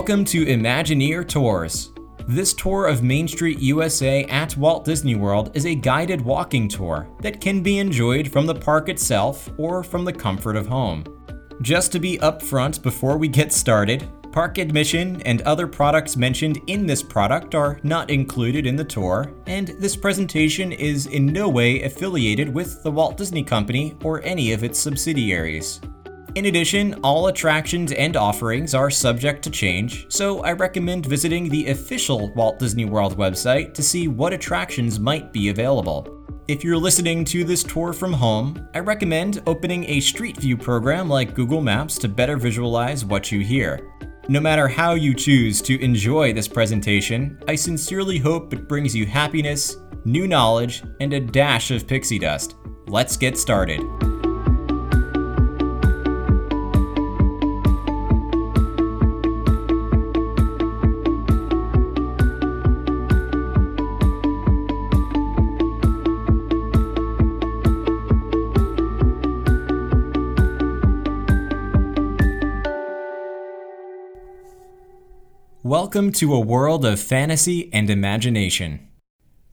Welcome to Imagineer Tours. This tour of Main Street USA at Walt Disney World is a guided walking tour that can be enjoyed from the park itself or from the comfort of home. Just to be upfront before we get started, park admission and other products mentioned in this product are not included in the tour, and this presentation is in no way affiliated with the Walt Disney Company or any of its subsidiaries. In addition, all attractions and offerings are subject to change, so I recommend visiting the official Walt Disney World website to see what attractions might be available. If you're listening to this tour from home, I recommend opening a Street View program like Google Maps to better visualize what you hear. No matter how you choose to enjoy this presentation, I sincerely hope it brings you happiness, new knowledge, and a dash of pixie dust. Let's get started. Welcome to a world of fantasy and imagination.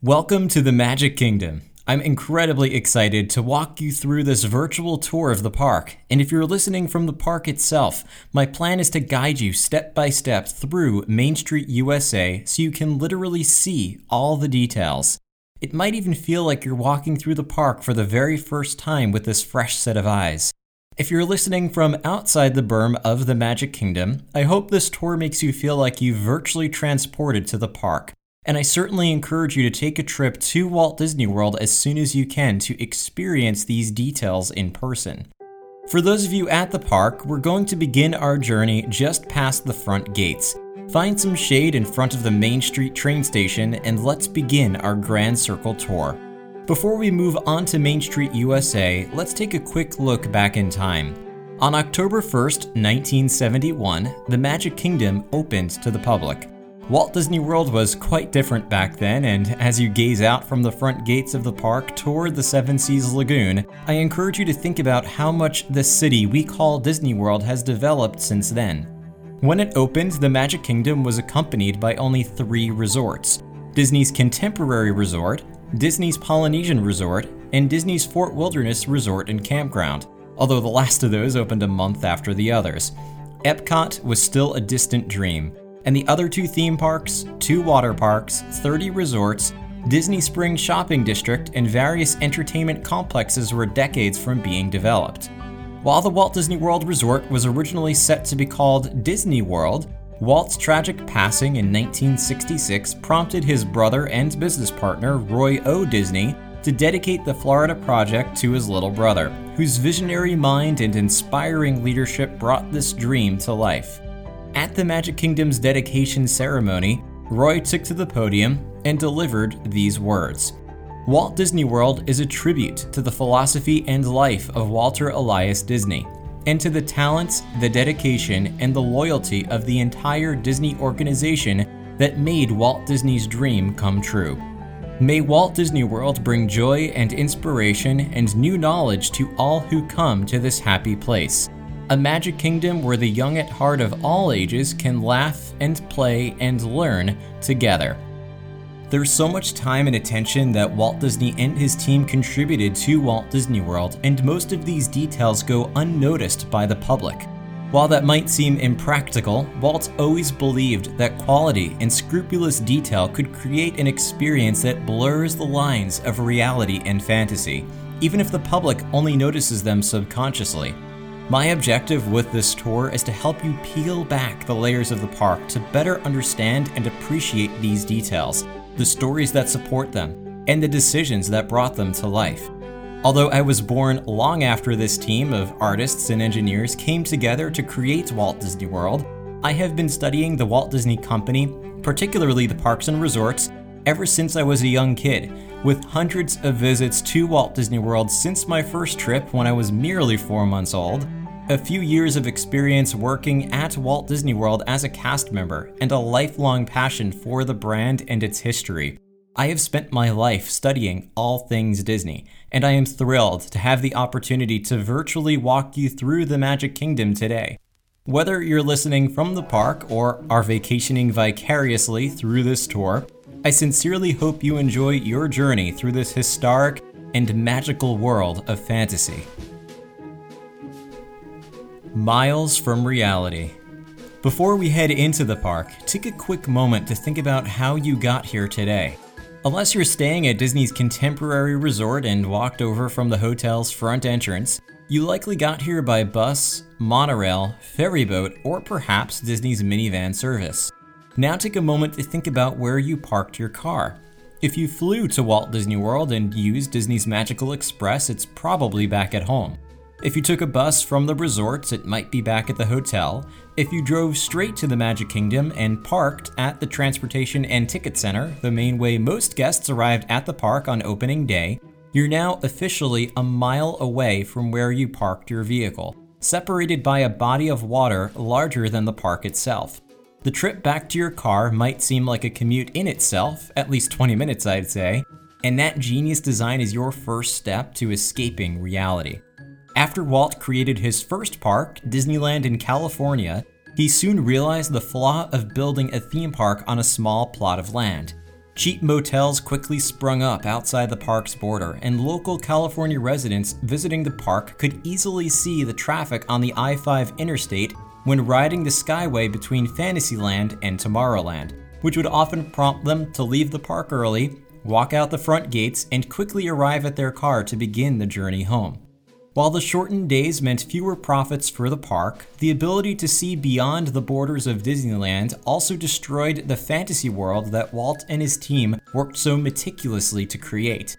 Welcome to the Magic Kingdom. I'm incredibly excited to walk you through this virtual tour of the park. And if you're listening from the park itself, my plan is to guide you step by step through Main Street USA so you can literally see all the details. It might even feel like you're walking through the park for the very first time with this fresh set of eyes. If you're listening from outside the berm of the Magic Kingdom, I hope this tour makes you feel like you've virtually transported to the park. And I certainly encourage you to take a trip to Walt Disney World as soon as you can to experience these details in person. For those of you at the park, we're going to begin our journey just past the front gates. Find some shade in front of the Main Street train station and let's begin our Grand Circle tour. Before we move on to Main Street USA, let's take a quick look back in time. On October 1st, 1971, the Magic Kingdom opened to the public. Walt Disney World was quite different back then, and as you gaze out from the front gates of the park toward the Seven Seas Lagoon, I encourage you to think about how much the city we call Disney World has developed since then. When it opened, the Magic Kingdom was accompanied by only three resorts Disney's Contemporary Resort, Disney's Polynesian Resort, and Disney's Fort Wilderness Resort and Campground, although the last of those opened a month after the others. Epcot was still a distant dream, and the other two theme parks, two water parks, 30 resorts, Disney Springs Shopping District, and various entertainment complexes were decades from being developed. While the Walt Disney World Resort was originally set to be called Disney World, Walt's tragic passing in 1966 prompted his brother and business partner, Roy O. Disney, to dedicate the Florida project to his little brother, whose visionary mind and inspiring leadership brought this dream to life. At the Magic Kingdom's dedication ceremony, Roy took to the podium and delivered these words Walt Disney World is a tribute to the philosophy and life of Walter Elias Disney and to the talents, the dedication, and the loyalty of the entire Disney organization that made Walt Disney's dream come true. May Walt Disney World bring joy and inspiration and new knowledge to all who come to this happy place. A magic kingdom where the young at heart of all ages can laugh and play and learn together. There's so much time and attention that Walt Disney and his team contributed to Walt Disney World, and most of these details go unnoticed by the public. While that might seem impractical, Walt always believed that quality and scrupulous detail could create an experience that blurs the lines of reality and fantasy, even if the public only notices them subconsciously. My objective with this tour is to help you peel back the layers of the park to better understand and appreciate these details the stories that support them, and the decisions that brought them to life. Although I was born long after this team of artists and engineers came together to create Walt Disney World, I have been studying the Walt Disney Company, particularly the parks and resorts, ever since I was a young kid, with hundreds of visits to Walt Disney World since my first trip when I was merely four months old, a few years of experience working at Walt Disney World as a cast member, and a lifelong passion for the brand and its history. I have spent my life studying all things Disney, and I am thrilled to have the opportunity to virtually walk you through the Magic Kingdom today. Whether you're listening from the park or are vacationing vicariously through this tour, I sincerely hope you enjoy your journey through this historic and magical world of fantasy. Miles from reality. Before we head into the park, take a quick moment to think about how you got here today. Unless you're staying at Disney's contemporary resort and walked over from the hotel's front entrance, you likely got here by bus, monorail, ferry boat, or perhaps Disney's minivan service. Now take a moment to think about where you parked your car. If you flew to Walt Disney World and used Disney's Magical Express, it's probably back at home. If you took a bus from the resorts, it might be back at the hotel. If you drove straight to the Magic Kingdom and parked at the Transportation and Ticket Center, the main way most guests arrived at the park on opening day, you're now officially a mile away from where you parked your vehicle, separated by a body of water larger than the park itself. The trip back to your car might seem like a commute in itself, at least 20 minutes, I'd say, and that genius design is your first step to escaping reality. After Walt created his first park, Disneyland in California, he soon realized the flaw of building a theme park on a small plot of land. Cheap motels quickly sprung up outside the park's border, and local California residents visiting the park could easily see the traffic on the I 5 interstate when riding the Skyway between Fantasyland and Tomorrowland, which would often prompt them to leave the park early, walk out the front gates, and quickly arrive at their car to begin the journey home. While the shortened days meant fewer profits for the park, the ability to see beyond the borders of Disneyland also destroyed the fantasy world that Walt and his team worked so meticulously to create.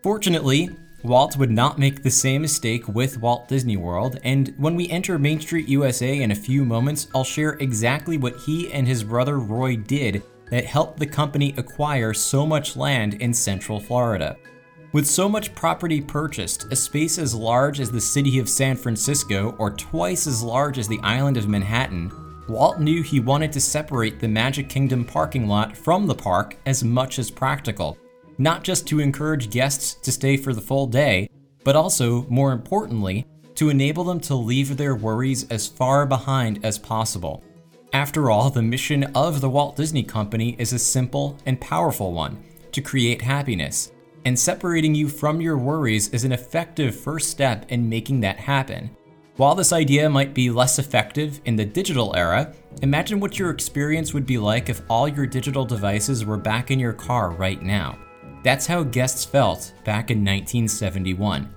Fortunately, Walt would not make the same mistake with Walt Disney World, and when we enter Main Street USA in a few moments, I'll share exactly what he and his brother Roy did that helped the company acquire so much land in Central Florida. With so much property purchased, a space as large as the city of San Francisco or twice as large as the island of Manhattan, Walt knew he wanted to separate the Magic Kingdom parking lot from the park as much as practical, not just to encourage guests to stay for the full day, but also, more importantly, to enable them to leave their worries as far behind as possible. After all, the mission of the Walt Disney Company is a simple and powerful one to create happiness and separating you from your worries is an effective first step in making that happen. While this idea might be less effective in the digital era, imagine what your experience would be like if all your digital devices were back in your car right now. That's how guests felt back in 1971.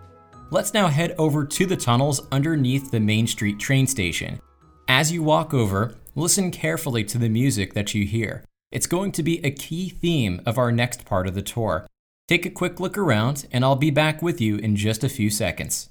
Let's now head over to the tunnels underneath the Main Street train station. As you walk over, listen carefully to the music that you hear. It's going to be a key theme of our next part of the tour, Take a quick look around, and I'll be back with you in just a few seconds.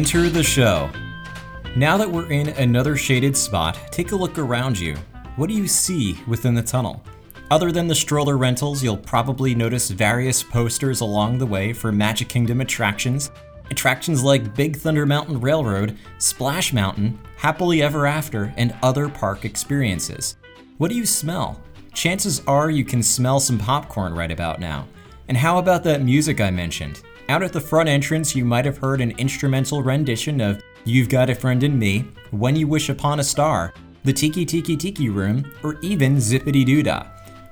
Enter the show. Now that we're in another shaded spot, take a look around you. What do you see within the tunnel? Other than the stroller rentals, you'll probably notice various posters along the way for Magic Kingdom attractions. Attractions like Big Thunder Mountain Railroad, Splash Mountain, Happily Ever After, and other park experiences. What do you smell? Chances are you can smell some popcorn right about now. And how about that music I mentioned? Out at the front entrance, you might have heard an instrumental rendition of You've Got a Friend in Me, When You Wish Upon a Star, The Tiki Tiki Tiki Room, or even Zippity Doo Dah.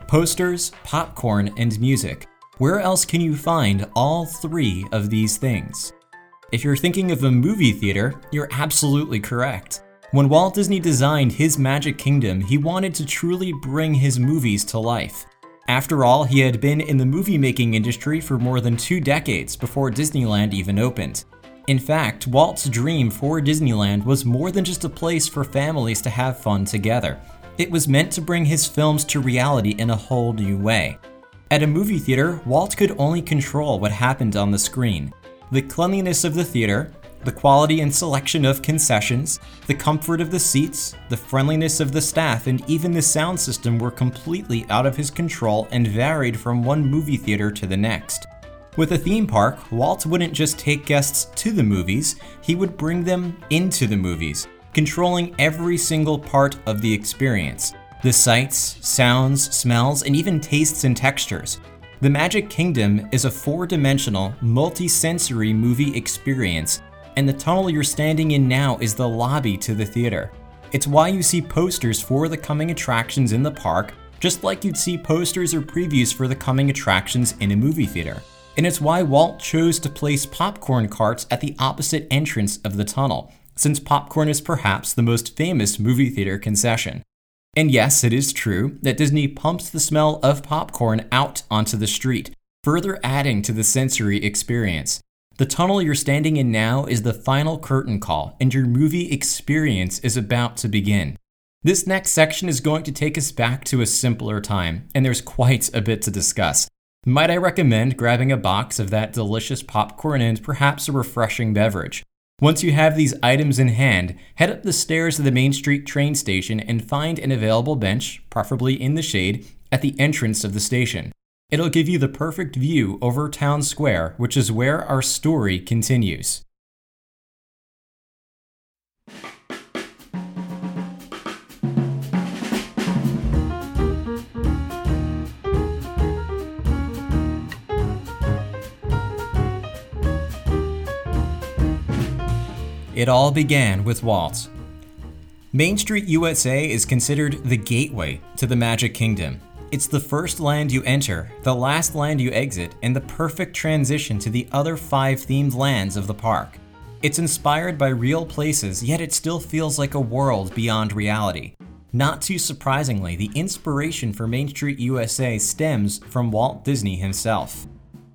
Posters, popcorn, and music. Where else can you find all three of these things? If you're thinking of a movie theater, you're absolutely correct. When Walt Disney designed his Magic Kingdom, he wanted to truly bring his movies to life. After all, he had been in the movie making industry for more than two decades before Disneyland even opened. In fact, Walt's dream for Disneyland was more than just a place for families to have fun together. It was meant to bring his films to reality in a whole new way. At a movie theater, Walt could only control what happened on the screen. The cleanliness of the theater, The quality and selection of concessions, the comfort of the seats, the friendliness of the staff, and even the sound system were completely out of his control and varied from one movie theater to the next. With a theme park, Walt wouldn't just take guests to the movies, he would bring them into the movies, controlling every single part of the experience the sights, sounds, smells, and even tastes and textures. The Magic Kingdom is a four dimensional, multi sensory movie experience, and the tunnel you're standing in now is the lobby to the theater. It's why you see posters for the coming attractions in the park, just like you'd see posters or previews for the coming attractions in a movie theater. And it's why Walt chose to place popcorn carts at the opposite entrance of the tunnel, since popcorn is perhaps the most famous movie theater concession. And yes, it is true that Disney pumps the smell of popcorn out onto the street, further adding to the sensory experience. The tunnel you're standing in now is the final curtain call, and your movie experience is about to begin. This next section is going to take us back to a simpler time, and there's quite a bit to discuss. Might I recommend grabbing a box of that delicious popcorn and perhaps a refreshing beverage? Once you have these items in hand, head up the stairs of the Main Street train station and find an available bench, preferably in the shade, at the entrance of the station. It'll give you the perfect view over Town Square, which is where our story continues. It all began with Walt. Main Street USA is considered the gateway to the Magic Kingdom. It's the first land you enter, the last land you exit, and the perfect transition to the other five themed lands of the park. It's inspired by real places, yet it still feels like a world beyond reality. Not too surprisingly, the inspiration for Main Street USA stems from Walt Disney himself.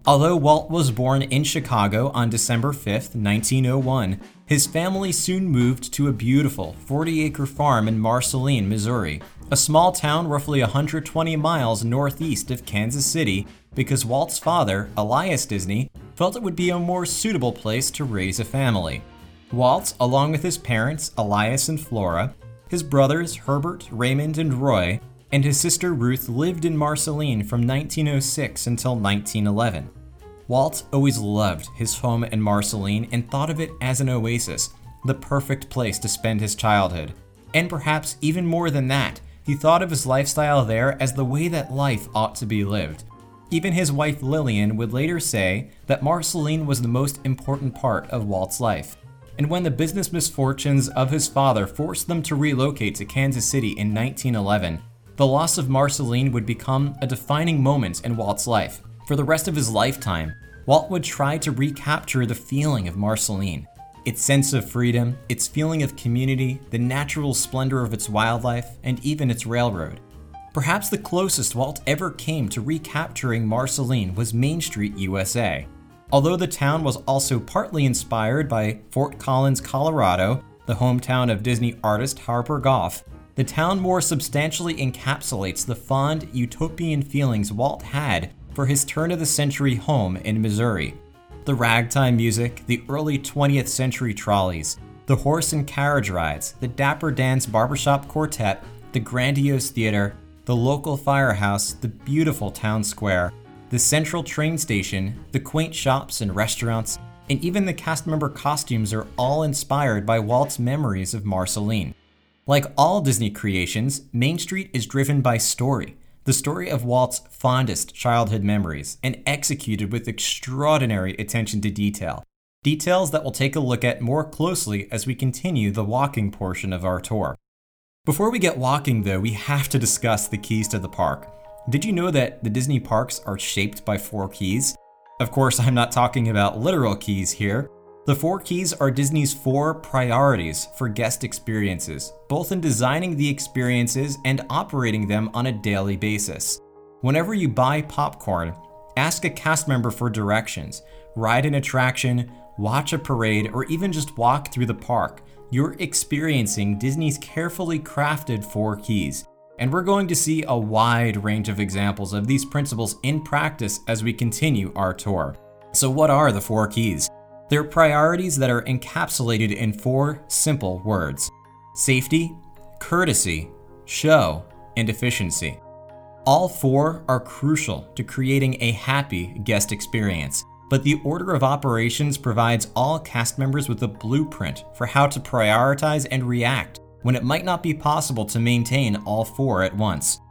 Although Walt was born in Chicago on December 5, 1901, his family soon moved to a beautiful 40 acre farm in Marceline, Missouri, a small town roughly 120 miles northeast of Kansas City, because Walt's father, Elias Disney, felt it would be a more suitable place to raise a family. Walt, along with his parents, Elias and Flora, his brothers, Herbert, Raymond, and Roy, and his sister Ruth lived in Marceline from 1906 until 1911. Walt always loved his home in Marceline and thought of it as an oasis, the perfect place to spend his childhood. And perhaps even more than that, he thought of his lifestyle there as the way that life ought to be lived. Even his wife Lillian would later say that Marceline was the most important part of Walt's life. And when the business misfortunes of his father forced them to relocate to Kansas City in 1911, the loss of Marceline would become a defining moment in Walt's life. For the rest of his lifetime, Walt would try to recapture the feeling of Marceline its sense of freedom, its feeling of community, the natural splendor of its wildlife, and even its railroad. Perhaps the closest Walt ever came to recapturing Marceline was Main Street, USA. Although the town was also partly inspired by Fort Collins, Colorado, the hometown of Disney artist Harper Goff, the town more substantially encapsulates the fond, utopian feelings Walt had for his turn of the century home in Missouri. The ragtime music, the early 20th century trolleys, the horse and carriage rides, the Dapper Dans barbershop quartet, the grandiose theater, the local firehouse, the beautiful town square, the central train station, the quaint shops and restaurants, and even the cast member costumes are all inspired by Walt's memories of Marceline. Like all Disney creations, Main Street is driven by story, the story of Walt's fondest childhood memories, and executed with extraordinary attention to detail. Details that we'll take a look at more closely as we continue the walking portion of our tour. Before we get walking, though, we have to discuss the keys to the park. Did you know that the Disney parks are shaped by four keys? Of course, I'm not talking about literal keys here. The four keys are Disney's four priorities for guest experiences, both in designing the experiences and operating them on a daily basis. Whenever you buy popcorn, ask a cast member for directions, ride an attraction, watch a parade, or even just walk through the park. You're experiencing Disney's carefully crafted four keys. And we're going to see a wide range of examples of these principles in practice as we continue our tour. So, what are the four keys? They're priorities that are encapsulated in four simple words safety, courtesy, show, and efficiency. All four are crucial to creating a happy guest experience, but the order of operations provides all cast members with a blueprint for how to prioritize and react when it might not be possible to maintain all four at once.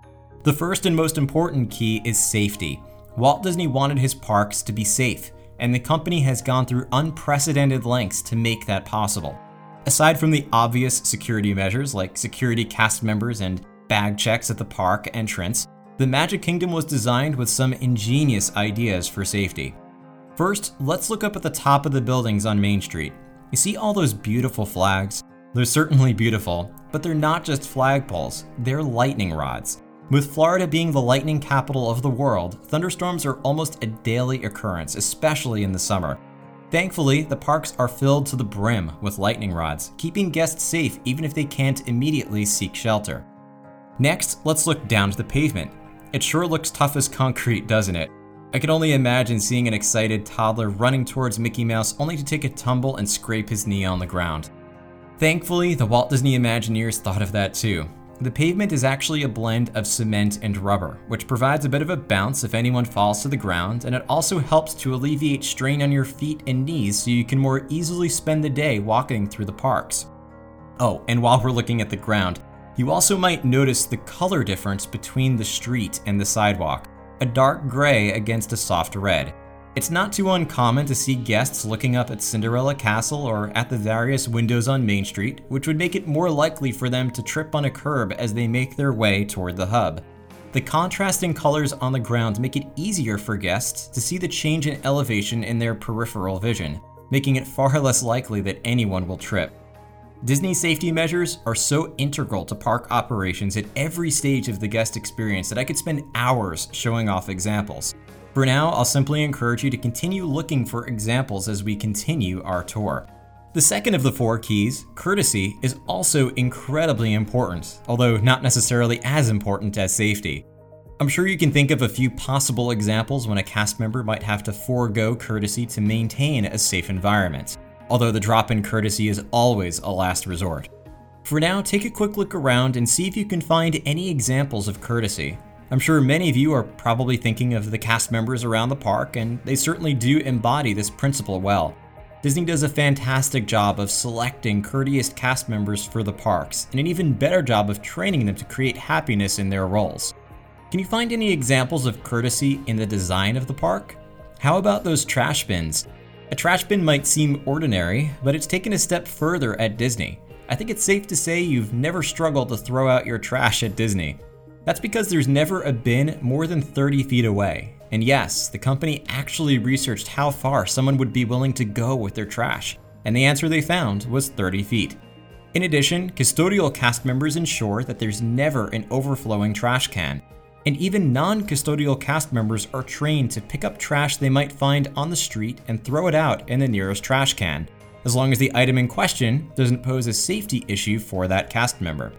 The first and most important key is safety. Walt Disney wanted his parks to be safe, and the company has gone through unprecedented lengths to make that possible. Aside from the obvious security measures like security cast members and bag checks at the park entrance, the Magic Kingdom was designed with some ingenious ideas for safety. First, let's look up at the top of the buildings on Main Street. You see all those beautiful flags? They're certainly beautiful, but they're not just flagpoles, they're lightning rods. With Florida being the lightning capital of the world, thunderstorms are almost a daily occurrence, especially in the summer. Thankfully, the parks are filled to the brim with lightning rods, keeping guests safe even if they can't immediately seek shelter. Next, let's look down to the pavement. It sure looks tough as concrete, doesn't it? I can only imagine seeing an excited toddler running towards Mickey Mouse only to take a tumble and scrape his knee on the ground. Thankfully, the Walt Disney Imagineers thought of that too. The pavement is actually a blend of cement and rubber, which provides a bit of a bounce if anyone falls to the ground, and it also helps to alleviate strain on your feet and knees so you can more easily spend the day walking through the parks. Oh, and while we're looking at the ground, you also might notice the color difference between the street and the sidewalk a dark gray against a soft red. It's not too uncommon to see guests looking up at Cinderella Castle or at the various windows on Main Street, which would make it more likely for them to trip on a curb as they make their way toward the hub. The contrasting colors on the ground make it easier for guests to see the change in elevation in their peripheral vision, making it far less likely that anyone will trip. Disney safety measures are so integral to park operations at every stage of the guest experience that I could spend hours showing off examples. For now, I'll simply encourage you to continue looking for examples as we continue our tour. The second of the four keys, courtesy, is also incredibly important, although not necessarily as important as safety. I'm sure you can think of a few possible examples when a cast member might have to forego courtesy to maintain a safe environment although the drop in courtesy is always a last resort. For now, take a quick look around and see if you can find any examples of courtesy. I'm sure many of you are probably thinking of the cast members around the park, and they certainly do embody this principle well. Disney does a fantastic job of selecting courteous cast members for the parks, and an even better job of training them to create happiness in their roles. Can you find any examples of courtesy in the design of the park? How about those trash bins? A trash bin might seem ordinary, but it's taken a step further at Disney. I think it's safe to say you've never struggled to throw out your trash at Disney. That's because there's never a bin more than 30 feet away. And yes, the company actually researched how far someone would be willing to go with their trash, and the answer they found was 30 feet. In addition, custodial cast members ensure that there's never an overflowing trash can, and even non custodial cast members are trained to pick up trash they might find on the street and throw it out in the nearest trash can, as long as the item in question doesn't pose a safety issue for that cast member.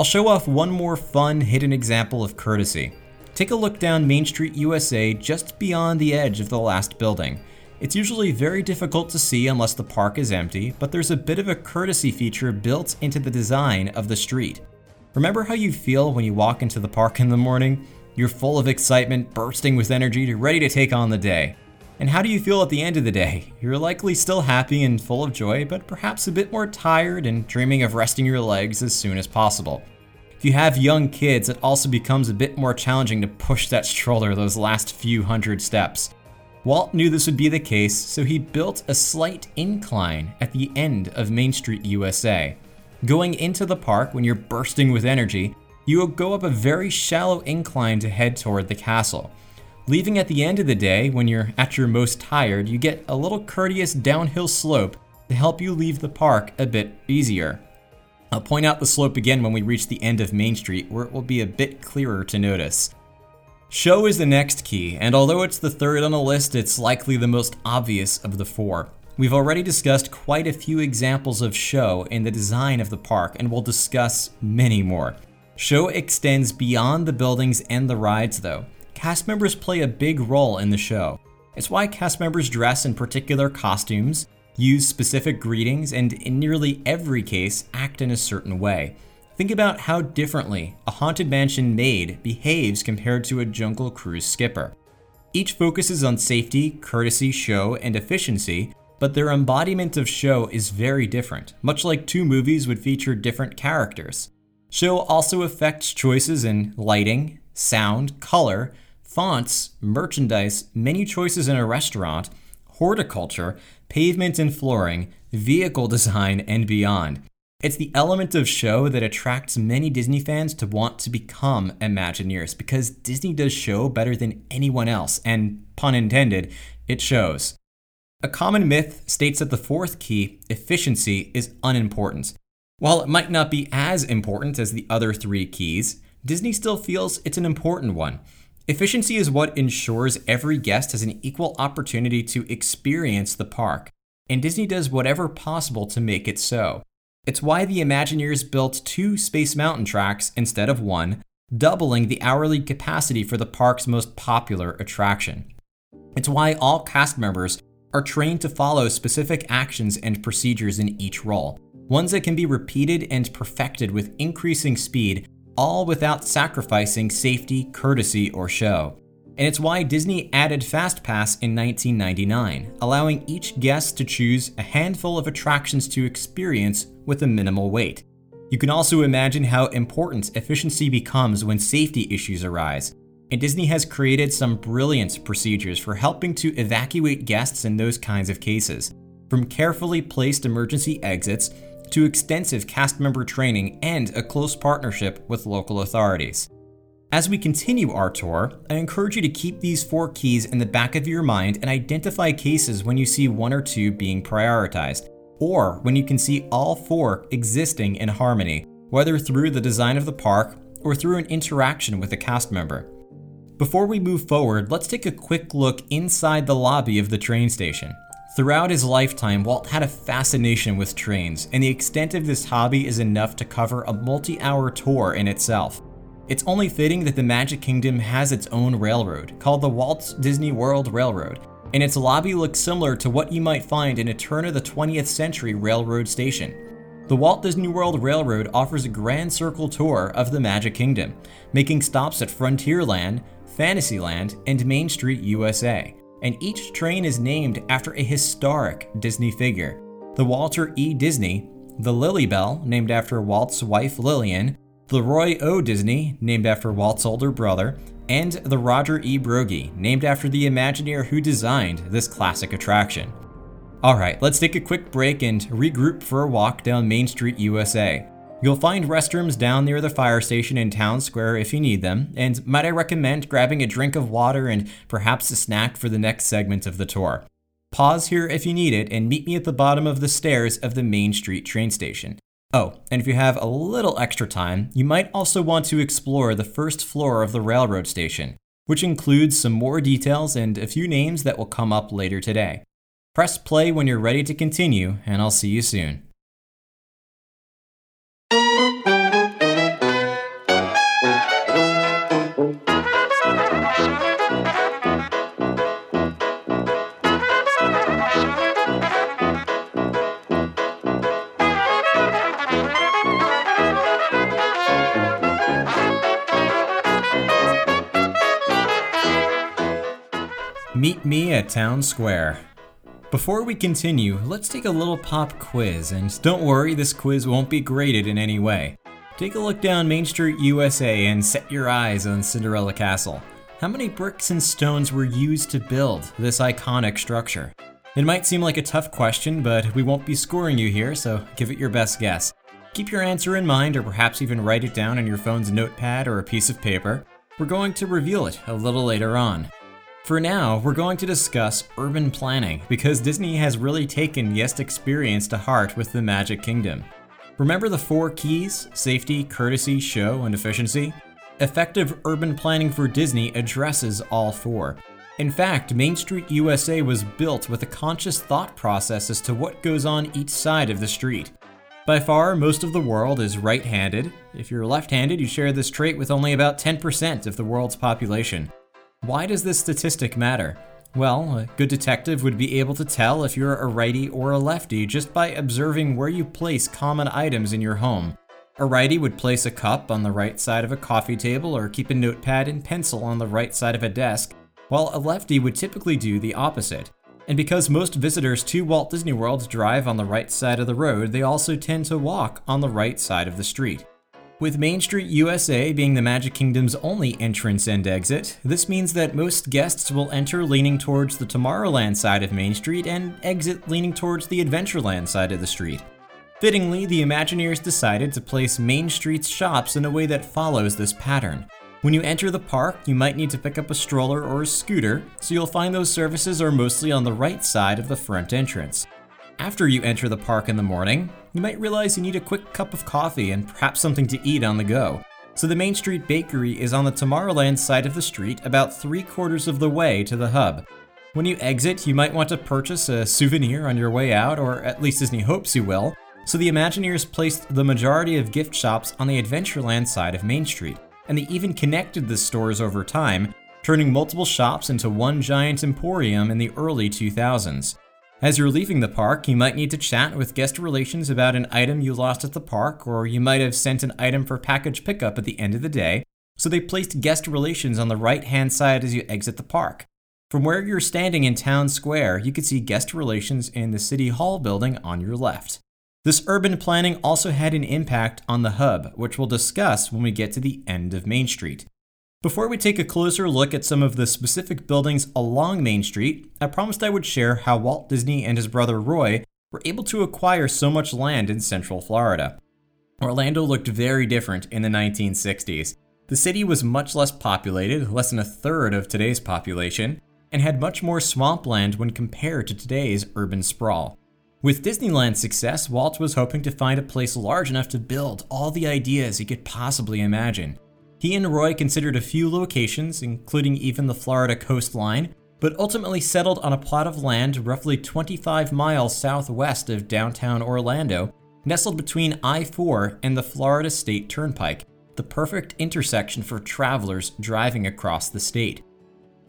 I'll show off one more fun hidden example of courtesy. Take a look down Main Street USA just beyond the edge of the last building. It's usually very difficult to see unless the park is empty, but there's a bit of a courtesy feature built into the design of the street. Remember how you feel when you walk into the park in the morning? You're full of excitement, bursting with energy, ready to take on the day. And how do you feel at the end of the day? You're likely still happy and full of joy, but perhaps a bit more tired and dreaming of resting your legs as soon as possible. If you have young kids, it also becomes a bit more challenging to push that stroller those last few hundred steps. Walt knew this would be the case, so he built a slight incline at the end of Main Street USA. Going into the park when you're bursting with energy, you will go up a very shallow incline to head toward the castle. Leaving at the end of the day, when you're at your most tired, you get a little courteous downhill slope to help you leave the park a bit easier. I'll point out the slope again when we reach the end of Main Street, where it will be a bit clearer to notice. Show is the next key, and although it's the third on the list, it's likely the most obvious of the four. We've already discussed quite a few examples of show in the design of the park, and we'll discuss many more. Show extends beyond the buildings and the rides, though. Cast members play a big role in the show. It's why cast members dress in particular costumes, use specific greetings, and in nearly every case, act in a certain way. Think about how differently a Haunted Mansion maid behaves compared to a Jungle Cruise skipper. Each focuses on safety, courtesy, show, and efficiency, but their embodiment of show is very different, much like two movies would feature different characters. Show also affects choices in lighting, sound, color, fonts, merchandise, menu choices in a restaurant, horticulture, pavement and flooring, vehicle design, and beyond. It's the element of show that attracts many Disney fans to want to become Imagineers because Disney does show better than anyone else, and pun intended, it shows. A common myth states that the fourth key, efficiency, is unimportant. While it might not be as important as the other three keys, Disney still feels it's an important one. Efficiency is what ensures every guest has an equal opportunity to experience the park, and Disney does whatever possible to make it so. It's why the Imagineers built two Space Mountain tracks instead of one, doubling the hourly capacity for the park's most popular attraction. It's why all cast members are trained to follow specific actions and procedures in each role, ones that can be repeated and perfected with increasing speed, all without sacrificing safety, courtesy, or show. And it's why Disney added FastPass in 1999, allowing each guest to choose a handful of attractions to experience with a minimal wait. You can also imagine how important efficiency becomes when safety issues arise. And Disney has created some brilliant procedures for helping to evacuate guests in those kinds of cases, from carefully placed emergency exits to extensive cast member training and a close partnership with local authorities. As we continue our tour, I encourage you to keep these four keys in the back of your mind and identify cases when you see one or two being prioritized, or when you can see all four existing in harmony, whether through the design of the park or through an interaction with a cast member. Before we move forward, let's take a quick look inside the lobby of the train station. Throughout his lifetime, Walt had a fascination with trains, and the extent of this hobby is enough to cover a multi hour tour in itself. It's only fitting that the Magic Kingdom has its own railroad, called the Walt Disney World Railroad, and its lobby looks similar to what you might find in a turn of the 20th century railroad station. The Walt Disney World Railroad offers a grand circle tour of the Magic Kingdom, making stops at Frontierland, Fantasyland, and Main Street USA, and each train is named after a historic Disney figure. The Walter E. Disney, the Lilly Belle, named after Walt's wife Lillian, the Roy O. Disney, named after Walt's older brother, and the Roger E. Broggie, named after the Imagineer who designed this classic attraction. Alright, let's take a quick break and regroup for a walk down Main Street, USA. You'll find restrooms down near the fire station in Town Square if you need them, and might I recommend grabbing a drink of water and perhaps a snack for the next segment of the tour. Pause here if you need it and meet me at the bottom of the stairs of the Main Street train station. Oh, and if you have a little extra time, you might also want to explore the first floor of the railroad station, which includes some more details and a few names that will come up later today. Press play when you're ready to continue, and I'll see you soon. Meet me at Town Square. Before we continue, let's take a little pop quiz, and don't worry, this quiz won't be graded in any way. Take a look down Main Street, USA, and set your eyes on Cinderella Castle. How many bricks and stones were used to build this iconic structure? It might seem like a tough question, but we won't be scoring you here, so give it your best guess. Keep your answer in mind, or perhaps even write it down on your phone's notepad or a piece of paper. We're going to reveal it a little later on. For now, we're going to discuss urban planning because Disney has really taken guest experience to heart with the Magic Kingdom. Remember the four keys safety, courtesy, show, and efficiency? Effective urban planning for Disney addresses all four. In fact, Main Street USA was built with a conscious thought process as to what goes on each side of the street. By far, most of the world is right handed. If you're left handed, you share this trait with only about 10% of the world's population. Why does this statistic matter? Well, a good detective would be able to tell if you're a righty or a lefty just by observing where you place common items in your home. A righty would place a cup on the right side of a coffee table or keep a notepad and pencil on the right side of a desk, while a lefty would typically do the opposite. And because most visitors to Walt Disney World drive on the right side of the road, they also tend to walk on the right side of the street. With Main Street USA being the Magic Kingdom's only entrance and exit, this means that most guests will enter leaning towards the Tomorrowland side of Main Street and exit leaning towards the Adventureland side of the street. Fittingly, the Imagineers decided to place Main Street's shops in a way that follows this pattern. When you enter the park, you might need to pick up a stroller or a scooter, so you'll find those services are mostly on the right side of the front entrance. After you enter the park in the morning, you might realize you need a quick cup of coffee and perhaps something to eat on the go. So the Main Street Bakery is on the Tomorrowland side of the street about three quarters of the way to the hub. When you exit, you might want to purchase a souvenir on your way out, or at least Disney hopes you will, so the Imagineers placed the majority of gift shops on the Adventureland side of Main Street, and they even connected the stores over time, turning multiple shops into one giant emporium in the early 2000s. As you're leaving the park, you might need to chat with guest relations about an item you lost at the park, or you might have sent an item for package pickup at the end of the day, so they placed guest relations on the right hand side as you exit the park. From where you're standing in Town Square, you can see guest relations in the City Hall building on your left. This urban planning also had an impact on the hub, which we'll discuss when we get to the end of Main Street. Before we take a closer look at some of the specific buildings along Main Street, I promised I would share how Walt Disney and his brother Roy were able to acquire so much land in central Florida. Orlando looked very different in the 1960s. The city was much less populated, less than a third of today's population, and had much more swampland when compared to today's urban sprawl. With Disneyland's success, Walt was hoping to find a place large enough to build all the ideas he could possibly imagine. He and Roy considered a few locations, including even the Florida coastline, but ultimately settled on a plot of land roughly 25 miles southwest of downtown Orlando, nestled between I 4 and the Florida State Turnpike, the perfect intersection for travelers driving across the state.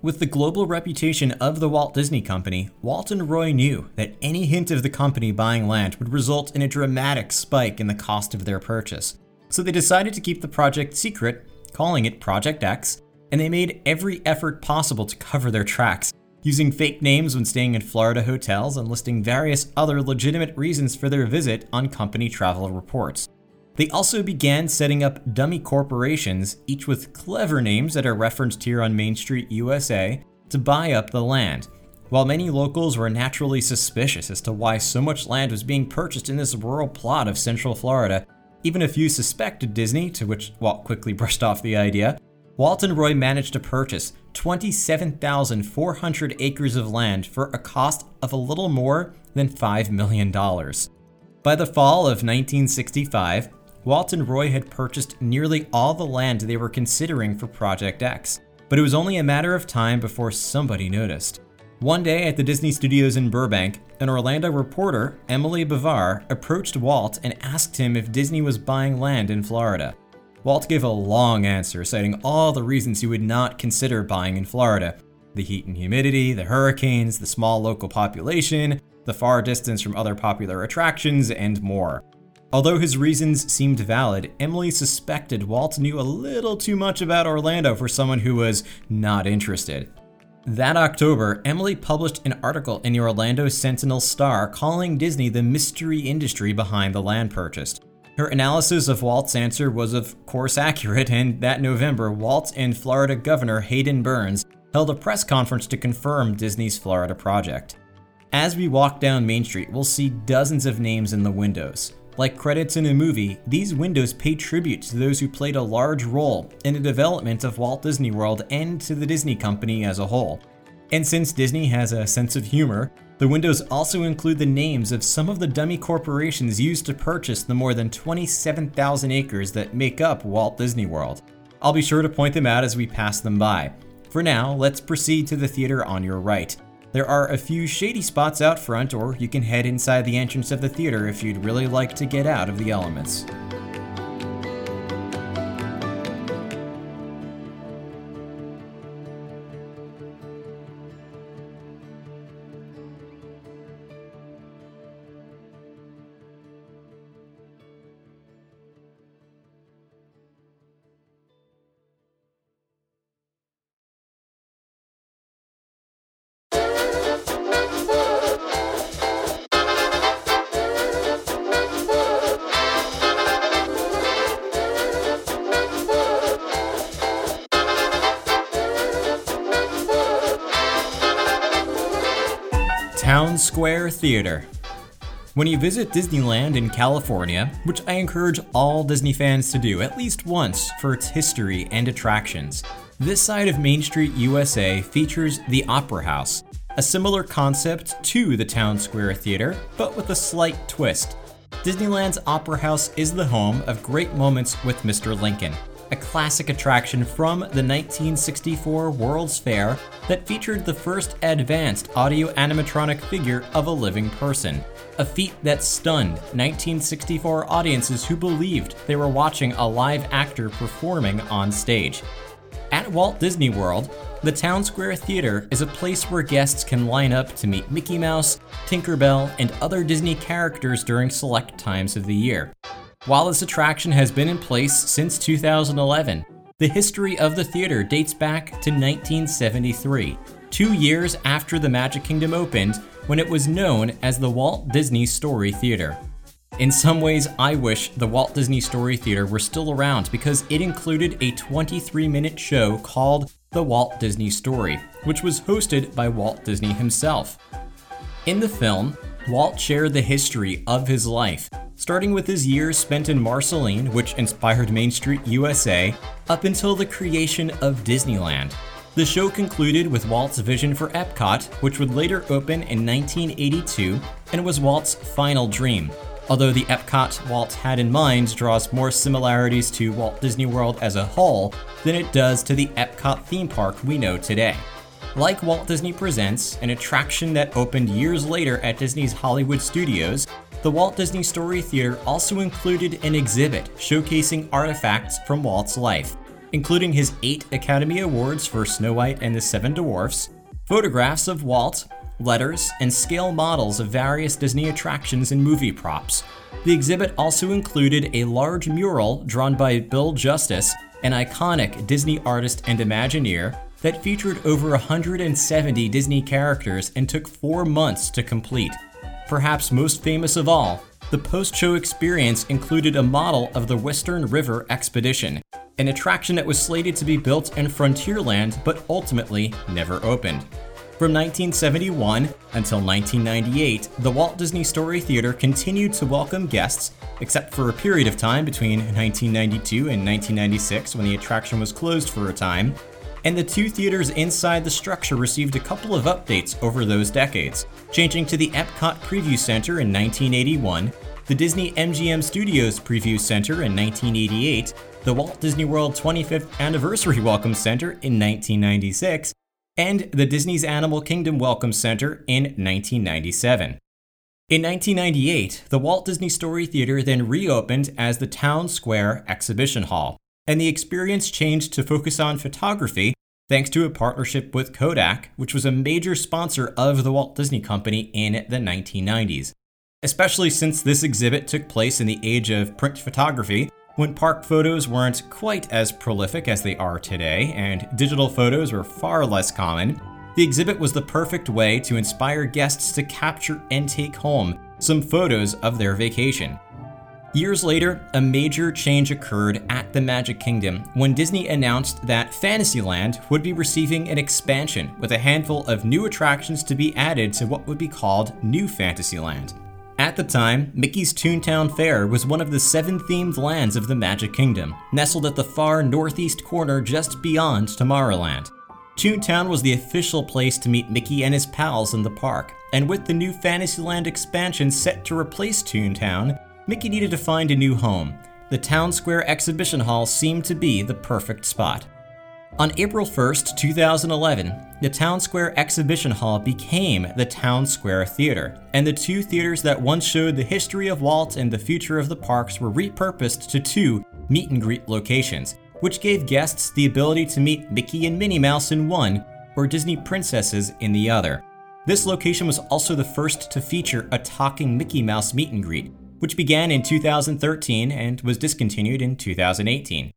With the global reputation of the Walt Disney Company, Walt and Roy knew that any hint of the company buying land would result in a dramatic spike in the cost of their purchase. So they decided to keep the project secret calling it Project X, and they made every effort possible to cover their tracks, using fake names when staying in Florida hotels and listing various other legitimate reasons for their visit on company travel reports. They also began setting up dummy corporations, each with clever names that are referenced here on Main Street USA, to buy up the land. While many locals were naturally suspicious as to why so much land was being purchased in this rural plot of Central Florida, even if you suspected Disney, to which Walt quickly brushed off the idea. Walt and Roy managed to purchase 27,400 acres of land for a cost of a little more than $5 million. By the fall of 1965, Walt and Roy had purchased nearly all the land they were considering for Project X, but it was only a matter of time before somebody noticed. One day at the Disney Studios in Burbank, an Orlando reporter, Emily Bavar, approached Walt and asked him if Disney was buying land in Florida. Walt gave a long answer, citing all the reasons he would not consider buying in Florida the heat and humidity, the hurricanes, the small local population, the far distance from other popular attractions, and more. Although his reasons seemed valid, Emily suspected Walt knew a little too much about Orlando for someone who was not interested. That October, Emily published an article in the Orlando Sentinel Star calling Disney the mystery industry behind the land purchase. Her analysis of Walt's answer was, of course, accurate, and that November, Walt and Florida Governor Hayden Burns held a press conference to confirm Disney's Florida project. As we walk down Main Street, we'll see dozens of names in the windows. Like credits in a movie, these windows pay tribute to those who played a large role in the development of Walt Disney World and to the Disney Company as a whole. And since Disney has a sense of humor, the windows also include the names of some of the dummy corporations used to purchase the more than 27,000 acres that make up Walt Disney World. I'll be sure to point them out as we pass them by. For now, let's proceed to the theater on your right. There are a few shady spots out front, or you can head inside the entrance of the theater if you'd really like to get out of the elements. Theater. When you visit Disneyland in California, which I encourage all Disney fans to do at least once for its history and attractions, this side of Main Street, USA features the Opera House, a similar concept to the Town Square Theater, but with a slight twist. Disneyland's Opera House is the home of Great Moments with Mr. Lincoln, a classic attraction from the 1964 World's Fair that featured the first advanced audio animatronic figure of a living person, a feat that stunned 1964 audiences who believed they were watching a live actor performing on stage. At Walt Disney World, the Town Square Theater is a place where guests can line up to meet Mickey Mouse, Tinkerbell, and other Disney characters during select times of the year. While this attraction has been in place since 2011, the history of the theater dates back to 1973, two years after the Magic Kingdom opened when it was known as the Walt Disney Story Theater. In some ways, I wish the Walt Disney Story Theater were still around because it included a 23 minute show called The Walt Disney Story, which was hosted by Walt Disney himself. In the film, Walt shared the history of his life, starting with his years spent in Marceline, which inspired Main Street USA, up until the creation of Disneyland, the show concluded with Walt's vision for Epcot, which would later open in 1982 and was Walt's final dream. Although the Epcot Walt had in mind draws more similarities to Walt Disney World as a whole than it does to the Epcot theme park we know today. Like Walt Disney Presents, an attraction that opened years later at Disney's Hollywood Studios, the Walt Disney Story Theater also included an exhibit showcasing artifacts from Walt's life including his eight Academy Awards for Snow White and the Seven Dwarfs, photographs of Walt, letters, and scale models of various Disney attractions and movie props. The exhibit also included a large mural drawn by Bill Justice, an iconic Disney artist and Imagineer, that featured over 170 Disney characters and took four months to complete. Perhaps most famous of all, the post show experience included a model of the Western River Expedition, an attraction that was slated to be built in Frontierland but ultimately never opened. From 1971 until 1998, the Walt Disney Story Theater continued to welcome guests, except for a period of time between 1992 and 1996 when the attraction was closed for a time, and the two theaters inside the structure received a couple of updates over those decades, changing to the Epcot Preview Center in 1981, the Disney MGM Studios Preview Center in 1988, the Walt Disney World 25th Anniversary Welcome Center in 1996, and the Disney's Animal Kingdom Welcome Center in 1997. In 1998, the Walt Disney Story Theater then reopened as the Town Square Exhibition Hall, and the experience changed to focus on photography thanks to a partnership with Kodak, which was a major sponsor of the Walt Disney Company in the 1990s. Especially since this exhibit took place in the age of print photography, when park photos weren't quite as prolific as they are today, and digital photos were far less common, the exhibit was the perfect way to inspire guests to capture and take home some photos of their vacation. Years later, a major change occurred at the Magic Kingdom when Disney announced that Fantasyland would be receiving an expansion with a handful of new attractions to be added to what would be called New Fantasyland. At the time, Mickey's Toontown Fair was one of the seven themed lands of the Magic Kingdom, nestled at the far northeast corner just beyond Tomorrowland. Toontown was the official place to meet Mickey and his pals in the park, and with the new Fantasyland expansion set to replace Toontown, Mickey needed to find a new home. The Town Square Exhibition Hall seemed to be the perfect spot. On April 1st, 2011, the Town Square Exhibition Hall became the Town Square Theater, and the two theaters that once showed the history of Walt and the future of the parks were repurposed to two meet and greet locations, which gave guests the ability to meet Mickey and Minnie Mouse in one or Disney princesses in the other. This location was also the first to feature a talking Mickey Mouse meet and greet, which began in 2013 and was discontinued in 2018.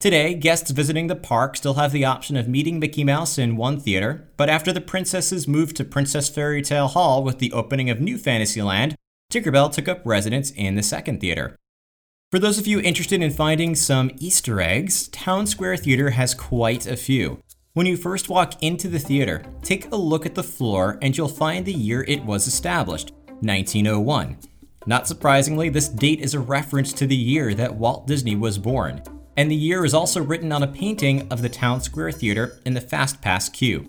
Today, guests visiting the park still have the option of meeting Mickey Mouse in one theater, but after the princesses moved to Princess Fairy Tale Hall with the opening of New Fantasyland, Tinkerbell took up residence in the second theater. For those of you interested in finding some Easter eggs, Town Square Theater has quite a few. When you first walk into the theater, take a look at the floor and you'll find the year it was established 1901. Not surprisingly, this date is a reference to the year that Walt Disney was born, and the year is also written on a painting of the Town Square Theater in the Fast Pass queue.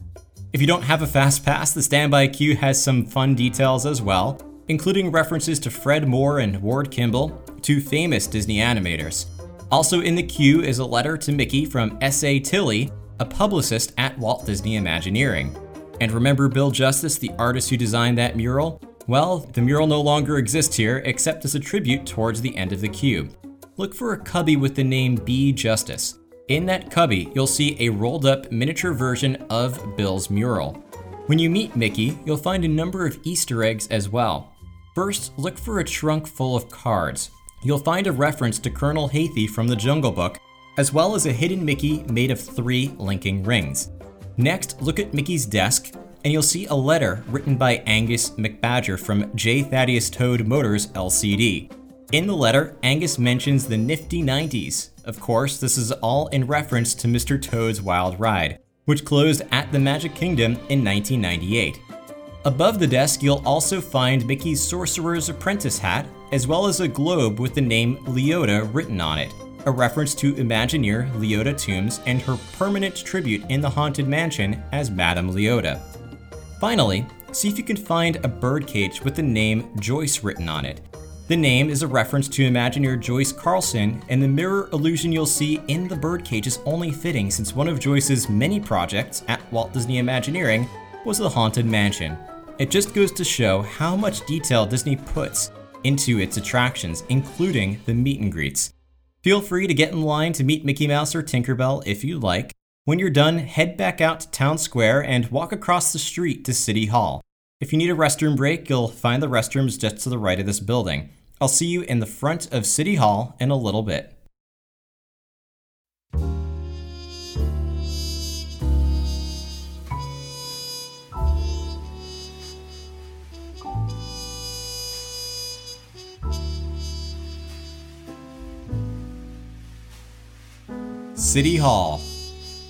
If you don't have a Fast Pass, the standby queue has some fun details as well, including references to Fred Moore and Ward Kimball, two famous Disney animators. Also in the queue is a letter to Mickey from S.A. Tilley, a publicist at Walt Disney Imagineering. And remember Bill Justice, the artist who designed that mural? Well, the mural no longer exists here except as a tribute towards the end of the cube. Look for a cubby with the name B Justice. In that cubby, you'll see a rolled up miniature version of Bill's mural. When you meet Mickey, you'll find a number of Easter eggs as well. First, look for a trunk full of cards. You'll find a reference to Colonel Hathi from the Jungle Book, as well as a hidden Mickey made of three linking rings. Next, look at Mickey's desk, and you'll see a letter written by Angus McBadger from J. Thaddeus Toad Motors LTD. In the letter, Angus mentions the nifty 90s. Of course, this is all in reference to Mr. Toad's Wild Ride, which closed at the Magic Kingdom in 1998. Above the desk, you'll also find Mickey's Sorcerer's Apprentice hat, as well as a globe with the name Leota written on it, a reference to Imagineer Leota Toombs and her permanent tribute in the Haunted Mansion as Madame Leota. Finally, see if you can find a birdcage with the name Joyce written on it. The name is a reference to Imagineer Joyce Carlson, and the mirror illusion you'll see in the birdcage is only fitting since one of Joyce's many projects at Walt Disney Imagineering was the Haunted Mansion, it just goes to show how much detail Disney puts into its attractions, including the meet and greets. Feel free to get in line to meet Mickey Mouse or Tinkerbell if you like. When you're done, head back out to Town Square and walk across the street to City Hall. If you need a restroom break, you'll find the restrooms just to the right of this building. I'll see you in the front of City Hall in a little bit. City Hall.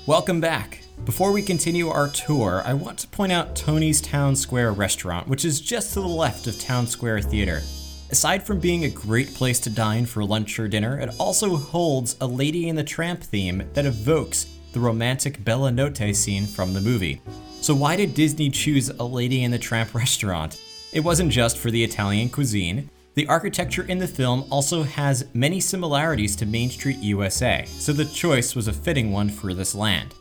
Welcome back. Before we continue our tour, I want to point out Tony's Town Square restaurant, which is just to the left of Town Square Theater. Aside from being a great place to dine for lunch or dinner, it also holds a Lady and the Tramp theme that evokes the romantic Bella Notte scene from the movie. So, why did Disney choose a Lady and the Tramp restaurant? It wasn't just for the Italian cuisine. The architecture in the film also has many similarities to Main Street USA, so the choice was a fitting one for this land.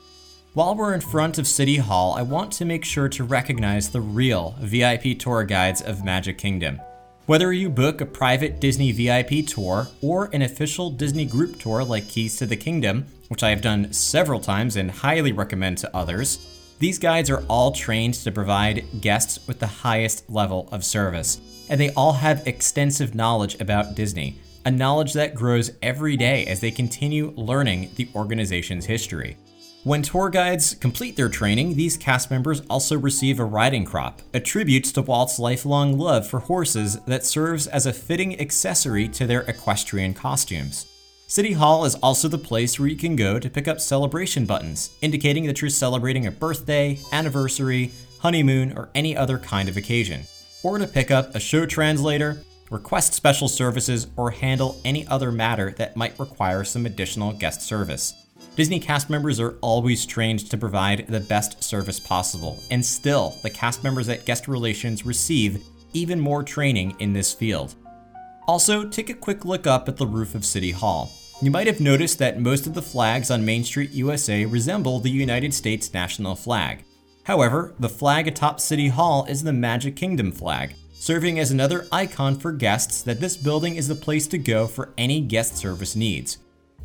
While we're in front of City Hall, I want to make sure to recognize the real VIP tour guides of Magic Kingdom. Whether you book a private Disney VIP tour or an official Disney group tour like Keys to the Kingdom, which I have done several times and highly recommend to others, these guides are all trained to provide guests with the highest level of service and they all have extensive knowledge about Disney, a knowledge that grows every day as they continue learning the organization's history. When tour guides complete their training, these cast members also receive a riding crop, a tribute to Walt's lifelong love for horses that serves as a fitting accessory to their equestrian costumes. City Hall is also the place where you can go to pick up celebration buttons, indicating that you're celebrating a birthday, anniversary, honeymoon, or any other kind of occasion or to pick up a show translator, request special services, or handle any other matter that might require some additional guest service. Disney cast members are always trained to provide the best service possible, and still, the cast members at Guest Relations receive even more training in this field. Also, take a quick look up at the roof of City Hall. You might have noticed that most of the flags on Main Street USA resemble the United States national flag. However, the flag atop City Hall is the Magic Kingdom flag, serving as another icon for guests that this building is the place to go for any guest service needs.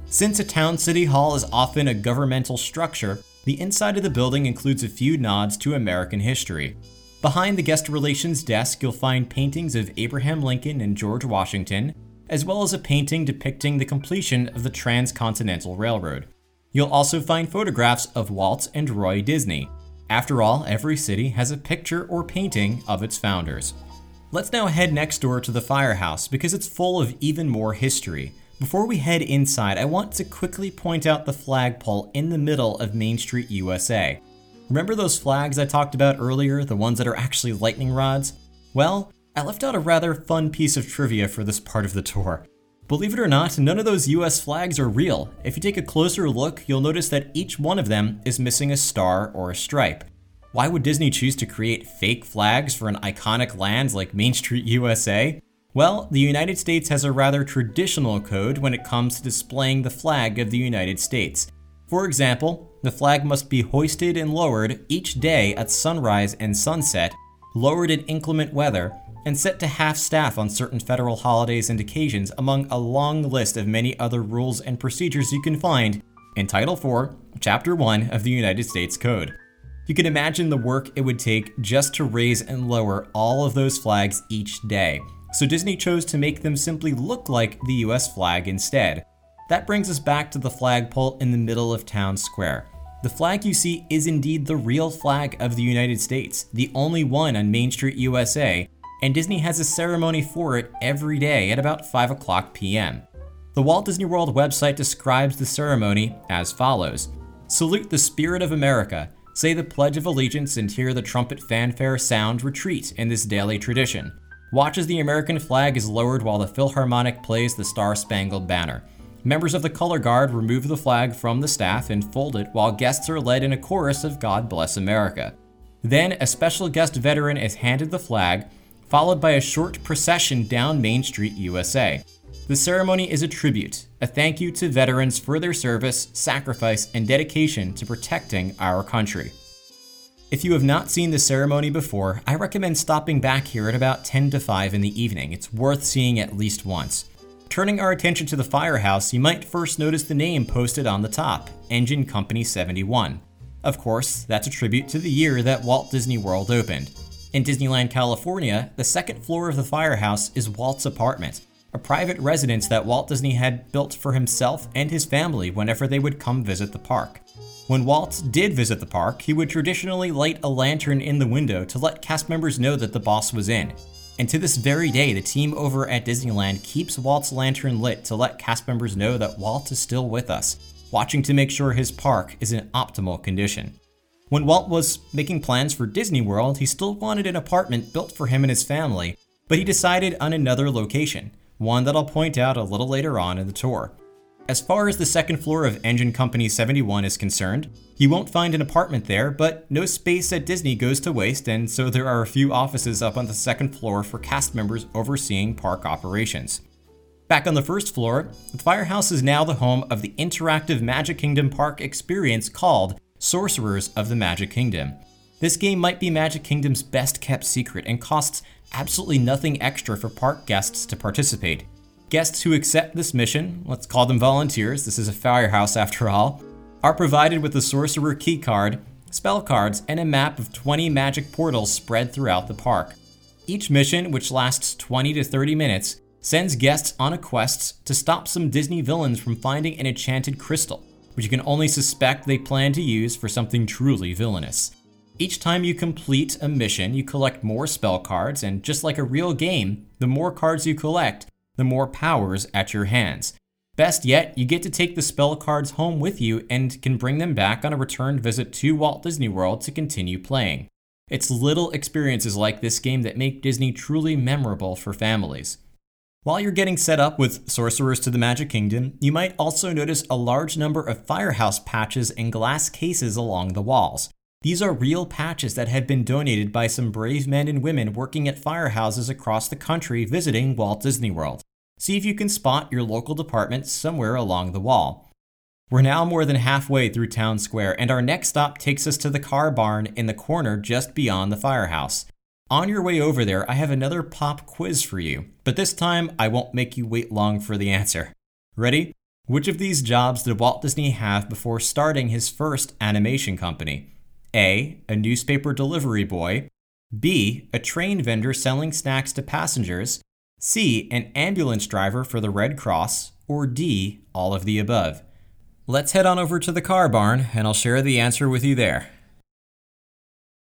Since a town city hall is often a governmental structure, the inside of the building includes a few nods to American history. Behind the guest relations desk, you'll find paintings of Abraham Lincoln and George Washington, as well as a painting depicting the completion of the Transcontinental Railroad. You'll also find photographs of Walt and Roy Disney, after all, every city has a picture or painting of its founders. Let's now head next door to the firehouse because it's full of even more history. Before we head inside, I want to quickly point out the flagpole in the middle of Main Street, USA. Remember those flags I talked about earlier, the ones that are actually lightning rods? Well, I left out a rather fun piece of trivia for this part of the tour. Believe it or not, none of those US flags are real. If you take a closer look, you'll notice that each one of them is missing a star or a stripe. Why would Disney choose to create fake flags for an iconic land like Main Street, USA? Well, the United States has a rather traditional code when it comes to displaying the flag of the United States. For example, the flag must be hoisted and lowered each day at sunrise and sunset, lowered in inclement weather, and set to half staff on certain federal holidays and occasions, among a long list of many other rules and procedures you can find in Title IV, Chapter 1 of the United States Code. You can imagine the work it would take just to raise and lower all of those flags each day, so Disney chose to make them simply look like the US flag instead. That brings us back to the flagpole in the middle of town square. The flag you see is indeed the real flag of the United States, the only one on Main Street, USA, and Disney has a ceremony for it every day at about 5 o'clock p.m. The Walt Disney World website describes the ceremony as follows Salute the spirit of America, say the Pledge of Allegiance, and hear the trumpet fanfare sound retreat in this daily tradition. Watch as the American flag is lowered while the Philharmonic plays the Star Spangled Banner. Members of the color guard remove the flag from the staff and fold it while guests are led in a chorus of God Bless America. Then, a special guest veteran is handed the flag, followed by a short procession down Main Street, USA. The ceremony is a tribute, a thank you to veterans for their service, sacrifice, and dedication to protecting our country. If you have not seen the ceremony before, I recommend stopping back here at about 10 to 5 in the evening. It's worth seeing at least once. Turning our attention to the firehouse, you might first notice the name posted on the top Engine Company 71. Of course, that's a tribute to the year that Walt Disney World opened. In Disneyland, California, the second floor of the firehouse is Walt's apartment, a private residence that Walt Disney had built for himself and his family whenever they would come visit the park. When Walt did visit the park, he would traditionally light a lantern in the window to let cast members know that the boss was in. And to this very day, the team over at Disneyland keeps Walt's lantern lit to let cast members know that Walt is still with us, watching to make sure his park is in optimal condition. When Walt was making plans for Disney World, he still wanted an apartment built for him and his family, but he decided on another location, one that I'll point out a little later on in the tour. As far as the second floor of Engine Company 71 is concerned, you won't find an apartment there, but no space at Disney goes to waste, and so there are a few offices up on the second floor for cast members overseeing park operations. Back on the first floor, the firehouse is now the home of the interactive Magic Kingdom park experience called Sorcerers of the Magic Kingdom. This game might be Magic Kingdom's best kept secret and costs absolutely nothing extra for park guests to participate. Guests who accept this mission, let's call them volunteers, this is a firehouse after all, are provided with a sorcerer key card, spell cards, and a map of 20 magic portals spread throughout the park. Each mission, which lasts 20 to 30 minutes, sends guests on a quest to stop some Disney villains from finding an enchanted crystal, which you can only suspect they plan to use for something truly villainous. Each time you complete a mission, you collect more spell cards, and just like a real game, the more cards you collect, the more powers at your hands. Best yet, you get to take the spell cards home with you and can bring them back on a return visit to Walt Disney World to continue playing. It's little experiences like this game that make Disney truly memorable for families. While you're getting set up with Sorcerers of the Magic Kingdom, you might also notice a large number of firehouse patches and glass cases along the walls. These are real patches that have been donated by some brave men and women working at firehouses across the country visiting Walt Disney World. See if you can spot your local department somewhere along the wall. We're now more than halfway through Town Square, and our next stop takes us to the car barn in the corner just beyond the firehouse. On your way over there, I have another pop quiz for you, but this time I won't make you wait long for the answer. Ready? Which of these jobs did Walt Disney have before starting his first animation company? A. A newspaper delivery boy. B. A train vendor selling snacks to passengers. C. An ambulance driver for the Red Cross, or D. All of the above. Let's head on over to the car barn and I'll share the answer with you there.